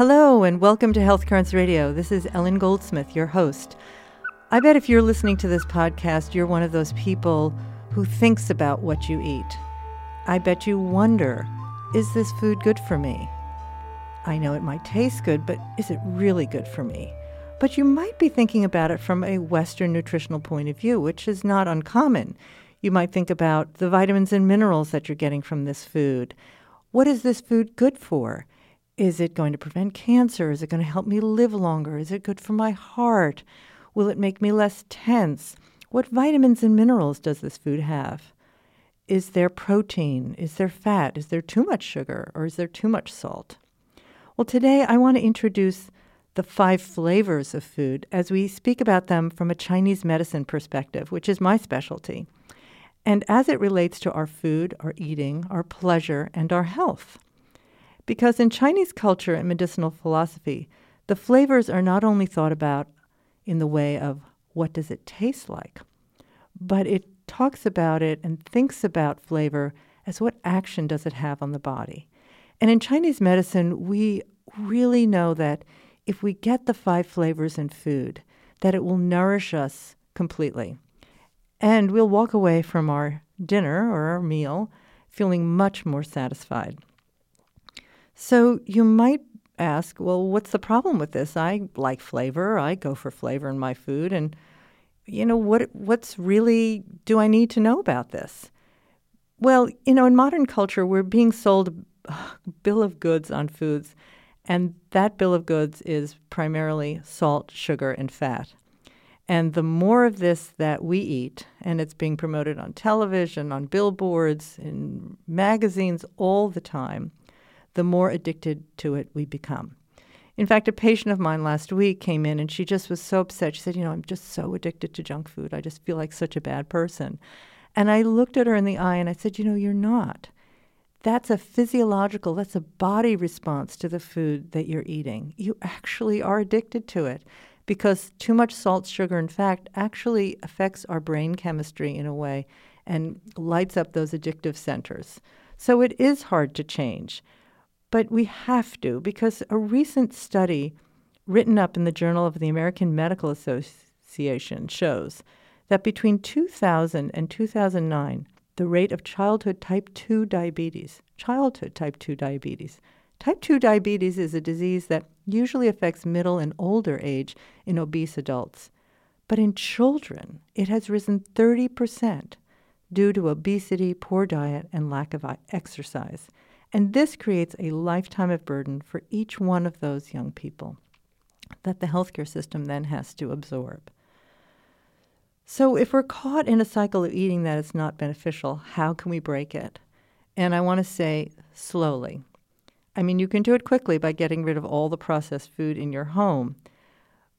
Hello, and welcome to Health Currents Radio. This is Ellen Goldsmith, your host. I bet if you're listening to this podcast, you're one of those people who thinks about what you eat. I bet you wonder is this food good for me? I know it might taste good, but is it really good for me? But you might be thinking about it from a Western nutritional point of view, which is not uncommon. You might think about the vitamins and minerals that you're getting from this food. What is this food good for? Is it going to prevent cancer? Is it going to help me live longer? Is it good for my heart? Will it make me less tense? What vitamins and minerals does this food have? Is there protein? Is there fat? Is there too much sugar? Or is there too much salt? Well, today I want to introduce the five flavors of food as we speak about them from a Chinese medicine perspective, which is my specialty, and as it relates to our food, our eating, our pleasure, and our health. Because in Chinese culture and medicinal philosophy, the flavors are not only thought about in the way of what does it taste like, but it talks about it and thinks about flavor as what action does it have on the body. And in Chinese medicine, we really know that if we get the five flavors in food, that it will nourish us completely. And we'll walk away from our dinner or our meal feeling much more satisfied. So you might ask, well, what's the problem with this? I like flavor. I go for flavor in my food. And, you know, what, what's really do I need to know about this? Well, you know, in modern culture, we're being sold a bill of goods on foods, and that bill of goods is primarily salt, sugar, and fat. And the more of this that we eat, and it's being promoted on television, on billboards, in magazines all the time, the more addicted to it we become. In fact, a patient of mine last week came in and she just was so upset. She said, You know, I'm just so addicted to junk food. I just feel like such a bad person. And I looked at her in the eye and I said, You know, you're not. That's a physiological, that's a body response to the food that you're eating. You actually are addicted to it because too much salt, sugar, and fat actually affects our brain chemistry in a way and lights up those addictive centers. So it is hard to change. But we have to because a recent study written up in the Journal of the American Medical Association shows that between 2000 and 2009, the rate of childhood type 2 diabetes, childhood type 2 diabetes, type 2 diabetes is a disease that usually affects middle and older age in obese adults. But in children, it has risen 30% due to obesity, poor diet, and lack of uh, exercise. And this creates a lifetime of burden for each one of those young people that the healthcare system then has to absorb. So, if we're caught in a cycle of eating that is not beneficial, how can we break it? And I want to say slowly. I mean, you can do it quickly by getting rid of all the processed food in your home.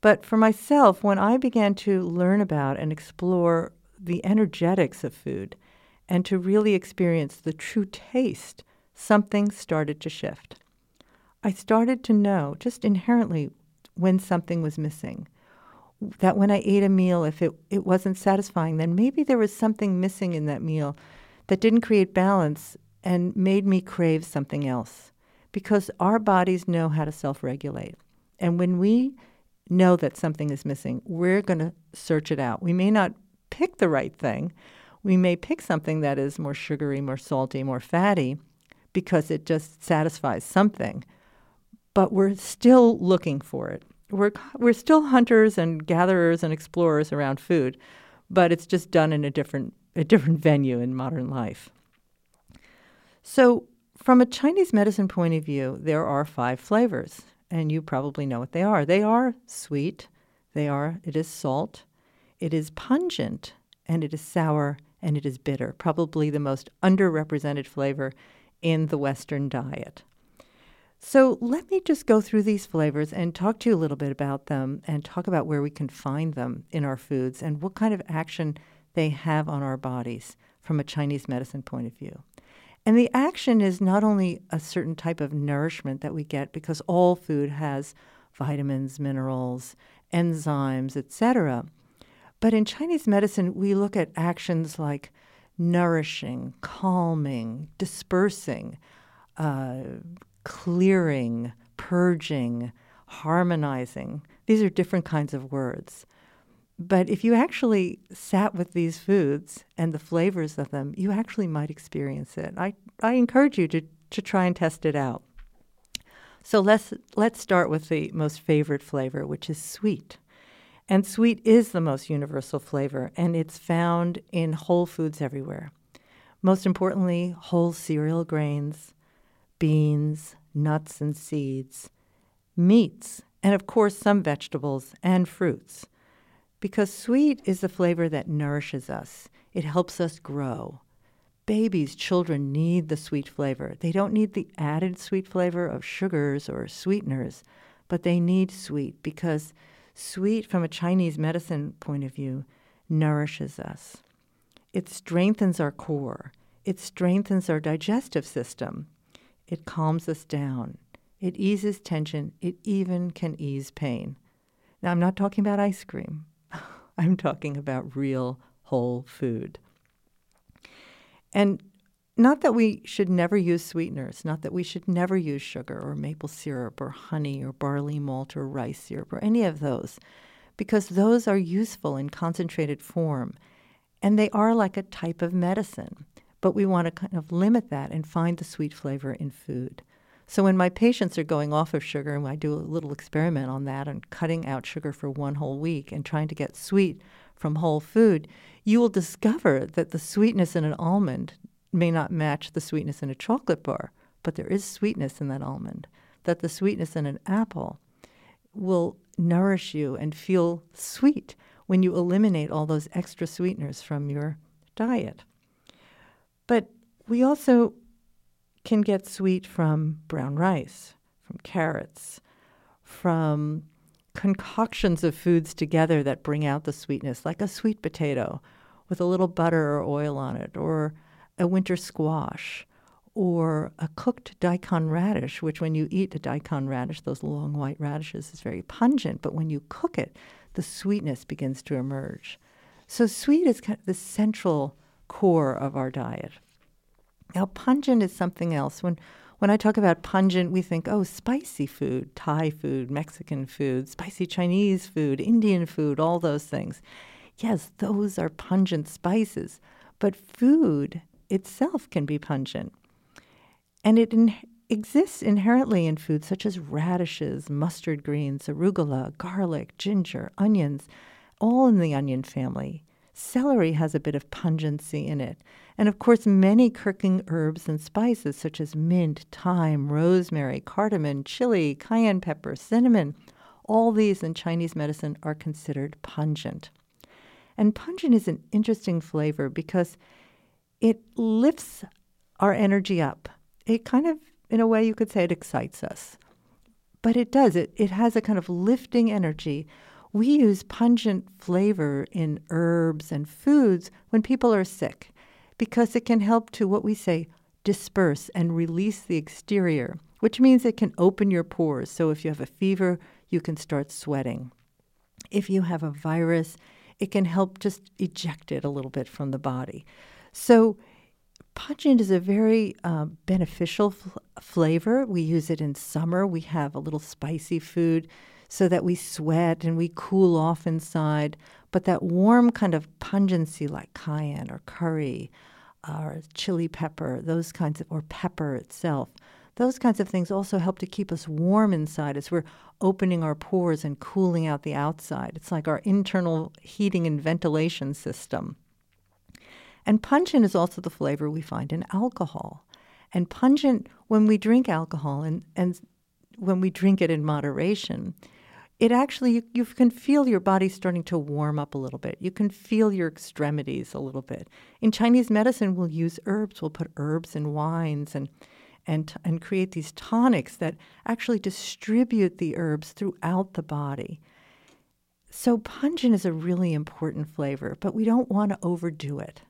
But for myself, when I began to learn about and explore the energetics of food and to really experience the true taste something started to shift. I started to know just inherently when something was missing. That when I ate a meal, if it, it wasn't satisfying, then maybe there was something missing in that meal that didn't create balance and made me crave something else. Because our bodies know how to self regulate. And when we know that something is missing, we're going to search it out. We may not pick the right thing. We may pick something that is more sugary, more salty, more fatty, because it just satisfies something. But we're still looking for it. We're, we're still hunters and gatherers and explorers around food, but it's just done in a different, a different venue in modern life. So, from a Chinese medicine point of view, there are five flavors, and you probably know what they are. They are sweet, they are, it is salt, it is pungent, and it is sour, and it is bitter. Probably the most underrepresented flavor in the Western diet. So let me just go through these flavors and talk to you a little bit about them and talk about where we can find them in our foods and what kind of action they have on our bodies from a Chinese medicine point of view. And the action is not only a certain type of nourishment that we get because all food has vitamins, minerals, enzymes, etc. But in Chinese medicine, we look at actions like nourishing, calming, dispersing, uh, clearing, purging, harmonizing. These are different kinds of words. But if you actually sat with these foods and the flavors of them, you actually might experience it. I, I encourage you to, to try and test it out. So let's, let's start with the most favorite flavor, which is sweet. And sweet is the most universal flavor, and it's found in whole foods everywhere. Most importantly, whole cereal grains, beans, nuts and seeds, meats, and of course, some vegetables and fruits. Because sweet is the flavor that nourishes us, it helps us grow. Babies, children need the sweet flavor. They don't need the added sweet flavor of sugars or sweeteners, but they need sweet because Sweet, from a Chinese medicine point of view, nourishes us. It strengthens our core. It strengthens our digestive system. It calms us down. It eases tension. It even can ease pain. Now, I'm not talking about ice cream. I'm talking about real whole food. And not that we should never use sweeteners, not that we should never use sugar or maple syrup or honey or barley malt or rice syrup or any of those, because those are useful in concentrated form and they are like a type of medicine. But we want to kind of limit that and find the sweet flavor in food. So when my patients are going off of sugar, and I do a little experiment on that and cutting out sugar for one whole week and trying to get sweet from whole food, you will discover that the sweetness in an almond may not match the sweetness in a chocolate bar, but there is sweetness in that almond. That the sweetness in an apple will nourish you and feel sweet when you eliminate all those extra sweeteners from your diet. But we also can get sweet from brown rice, from carrots, from concoctions of foods together that bring out the sweetness, like a sweet potato with a little butter or oil on it, or a winter squash or a cooked daikon radish, which when you eat a daikon radish, those long white radishes, is very pungent, but when you cook it, the sweetness begins to emerge. So sweet is kind of the central core of our diet. Now, pungent is something else. When when I talk about pungent, we think, oh, spicy food, Thai food, Mexican food, spicy Chinese food, Indian food, all those things. Yes, those are pungent spices. But food itself can be pungent. And it in- exists inherently in foods such as radishes, mustard greens, arugula, garlic, ginger, onions, all in the onion family. Celery has a bit of pungency in it. And of course, many cooking herbs and spices such as mint, thyme, rosemary, cardamom, chili, cayenne pepper, cinnamon, all these in Chinese medicine are considered pungent. And pungent is an interesting flavor because it lifts our energy up. It kind of, in a way, you could say it excites us. But it does. It, it has a kind of lifting energy. We use pungent flavor in herbs and foods when people are sick because it can help to what we say disperse and release the exterior, which means it can open your pores. So if you have a fever, you can start sweating. If you have a virus, it can help just eject it a little bit from the body. So, pungent is a very uh, beneficial flavor. We use it in summer. We have a little spicy food so that we sweat and we cool off inside. But that warm kind of pungency, like cayenne or curry or chili pepper, those kinds of, or pepper itself, those kinds of things also help to keep us warm inside as we're opening our pores and cooling out the outside. It's like our internal heating and ventilation system. And pungent is also the flavor we find in alcohol. And pungent, when we drink alcohol and, and when we drink it in moderation, it actually, you, you can feel your body starting to warm up a little bit. You can feel your extremities a little bit. In Chinese medicine, we'll use herbs. We'll put herbs in wines and, and, and create these tonics that actually distribute the herbs throughout the body. So, pungent is a really important flavor, but we don't want to overdo it.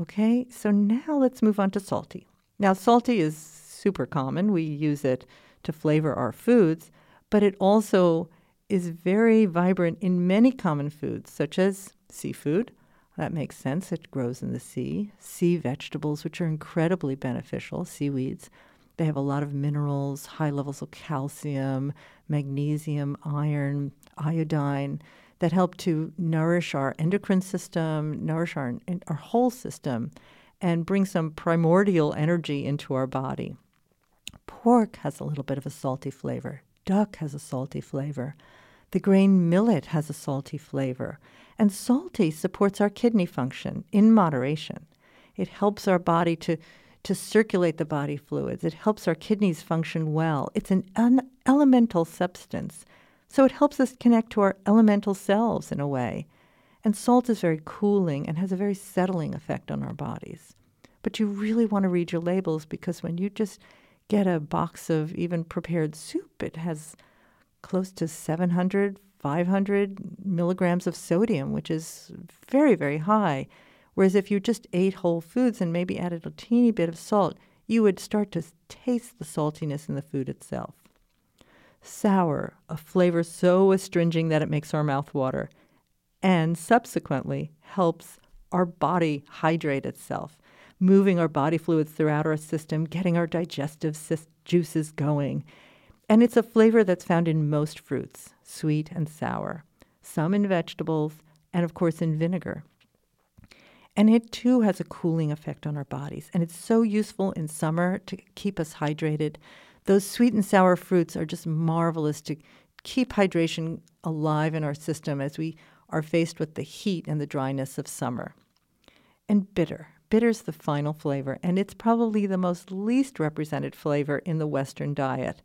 Okay, so now let's move on to salty. Now, salty is super common. We use it to flavor our foods, but it also is very vibrant in many common foods, such as seafood. That makes sense. It grows in the sea. Sea vegetables, which are incredibly beneficial, seaweeds, They have a lot of minerals, high levels of calcium, magnesium, iron, iodine that help to nourish our endocrine system, nourish our, our whole system, and bring some primordial energy into our body. Pork has a little bit of a salty flavor. Duck has a salty flavor. The grain millet has a salty flavor. And salty supports our kidney function in moderation. It helps our body to, to circulate the body fluids. It helps our kidneys function well. It's an un- elemental substance. So it helps us connect to our elemental selves in a way. And salt is very cooling and has a very settling effect on our bodies. But you really want to read your labels because when you just get a box of even prepared soup, it has close to 700, 500 milligrams of sodium, which is very, very high. Whereas if you just ate whole foods and maybe added a teeny bit of salt, you would start to taste the saltiness in the food itself. Sour, a flavor so astringent that it makes our mouth water, and subsequently helps our body hydrate itself moving our body fluids throughout our system, getting our digestive juices going. And it's a flavor that's found in most fruits, sweet and sour, some in vegetables, and of course in vinegar. And it too has a cooling effect on our bodies. And it's so useful in summer to keep us hydrated. Those sweet and sour fruits are just marvelous to keep hydration alive in our system as we are faced with the heat and the dryness of summer. And bitter. Bitter's the final flavor, and it's probably the most least represented flavor in the Western diet.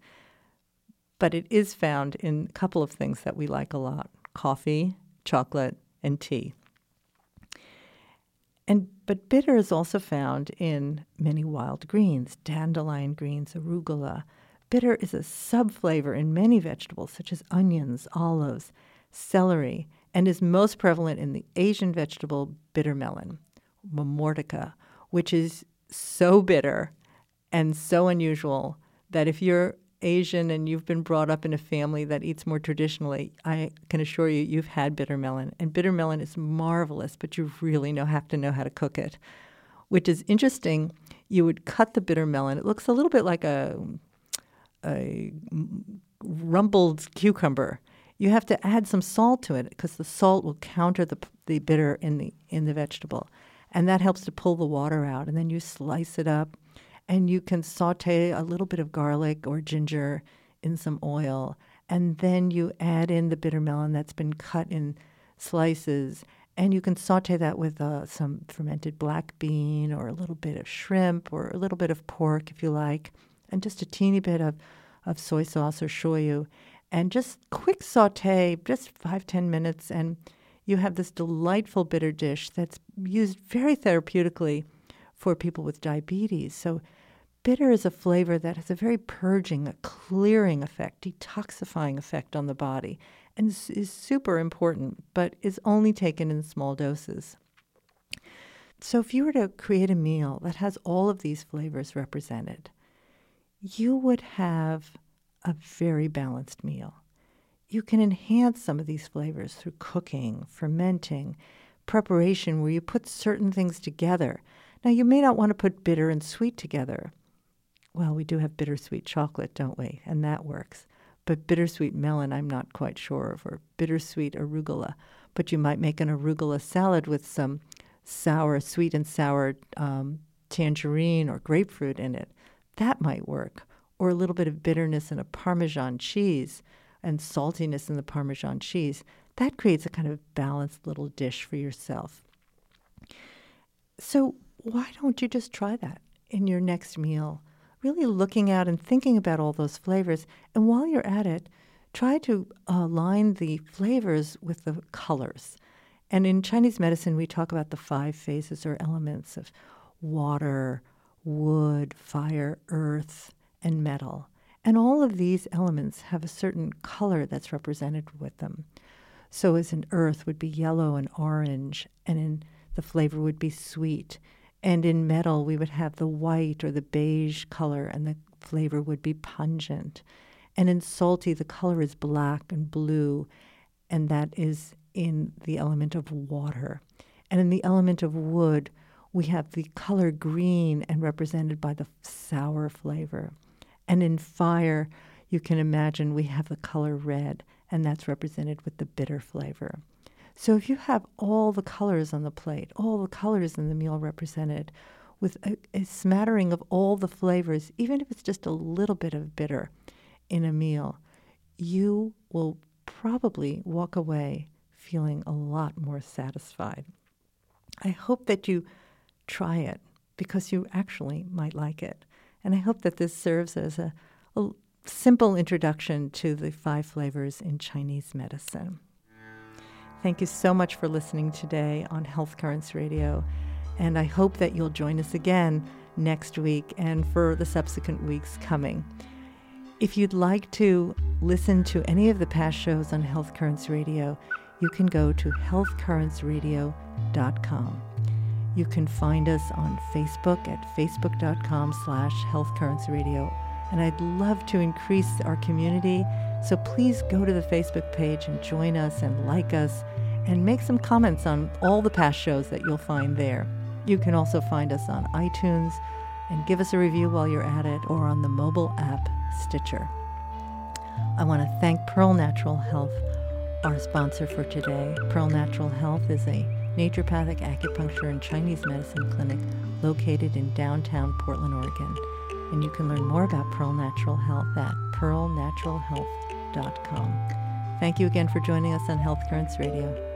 But it is found in a couple of things that we like a lot coffee, chocolate, and tea. And but bitter is also found in many wild greens, dandelion greens, arugula. Bitter is a subflavor in many vegetables such as onions, olives, celery, and is most prevalent in the Asian vegetable bitter melon. Momordica, which is so bitter and so unusual that if you're Asian and you've been brought up in a family that eats more traditionally, I can assure you you've had bitter melon. And bitter melon is marvelous, but you really know have to know how to cook it, which is interesting. You would cut the bitter melon. It looks a little bit like a a rumpled cucumber. You have to add some salt to it because the salt will counter the the bitter in the in the vegetable and that helps to pull the water out. And then you slice it up, and you can saute a little bit of garlic or ginger in some oil, and then you add in the bitter melon that's been cut in slices, and you can saute that with uh, some fermented black bean or a little bit of shrimp or a little bit of pork if you like, and just a teeny bit of, of soy sauce or shoyu, and just quick saute, just five ten minutes, and you have this delightful bitter dish that's used very therapeutically for people with diabetes. So, bitter is a flavor that has a very purging, a clearing effect, detoxifying effect on the body, and is super important, but is only taken in small doses. So, if you were to create a meal that has all of these flavors represented, you would have a very balanced meal you can enhance some of these flavors through cooking, fermenting, preparation, where you put certain things together. Now, you may not want to put bitter and sweet together. Well, we do have bittersweet chocolate, don't we? And that works. But bittersweet melon, I'm not quite sure of, or bittersweet arugula. But you might make an arugula salad with some sour, sweet and sour um, tangerine or grapefruit in it. That might work. Or a little bit of bitterness in a Parmesan cheese and saltiness in the Parmesan cheese, that creates a kind of balanced little dish for yourself. So, why don't you just try that in your next meal? Really looking out and thinking about all those flavors. And while you're at it, try to uh, align the flavors with the colors. And in Chinese medicine, we talk about the five phases or elements of water, wood, fire, earth, and metal. And all of these elements have a certain color that's represented with them. So, as in earth would be yellow and orange, and in the flavor would be sweet. And in metal, we would have the white or the beige color, and the flavor would be pungent. And in salty, the color is black and blue, and that is in the element of water. And in the element of wood, we have the color green and represented by the sour flavor. And in fire, you can imagine we have the color red, and that's represented with the bitter flavor. So if you have all the colors on the plate, all the colors in the meal represented, with a, a, smattering of all the flavors, even if it's just a little bit of bitter in a meal, you will probably walk away feeling a lot more satisfied. I hope that you try it because you actually might like it. And I hope that this serves as a, a simple introduction to the five flavors in Chinese medicine. Thank you so much for listening today on Health Currents Radio. And I hope that you'll join us again next week and for the subsequent weeks coming. If you'd like to listen to any of the past shows on Health Currents Radio, you can go to healthcurrentsradio.com. You can find us on Facebook at facebook.com slash healthcurrentsradio. And I'd love to increase our community, so please go to the Facebook page and join us and like us and make some comments on all the past shows that you'll find there. You can also find us on iTunes and give us a review while you're at it or on the mobile app Stitcher. I want to thank Pearl Natural Health, our sponsor for today. Pearl Natural Health is a naturopathic acupuncture and Chinese medicine clinic located in downtown Portland, Oregon. And you can learn more about Pearl Natural Health at pearlnaturalhealth.com. Thank you again for joining us on Health Currents Radio.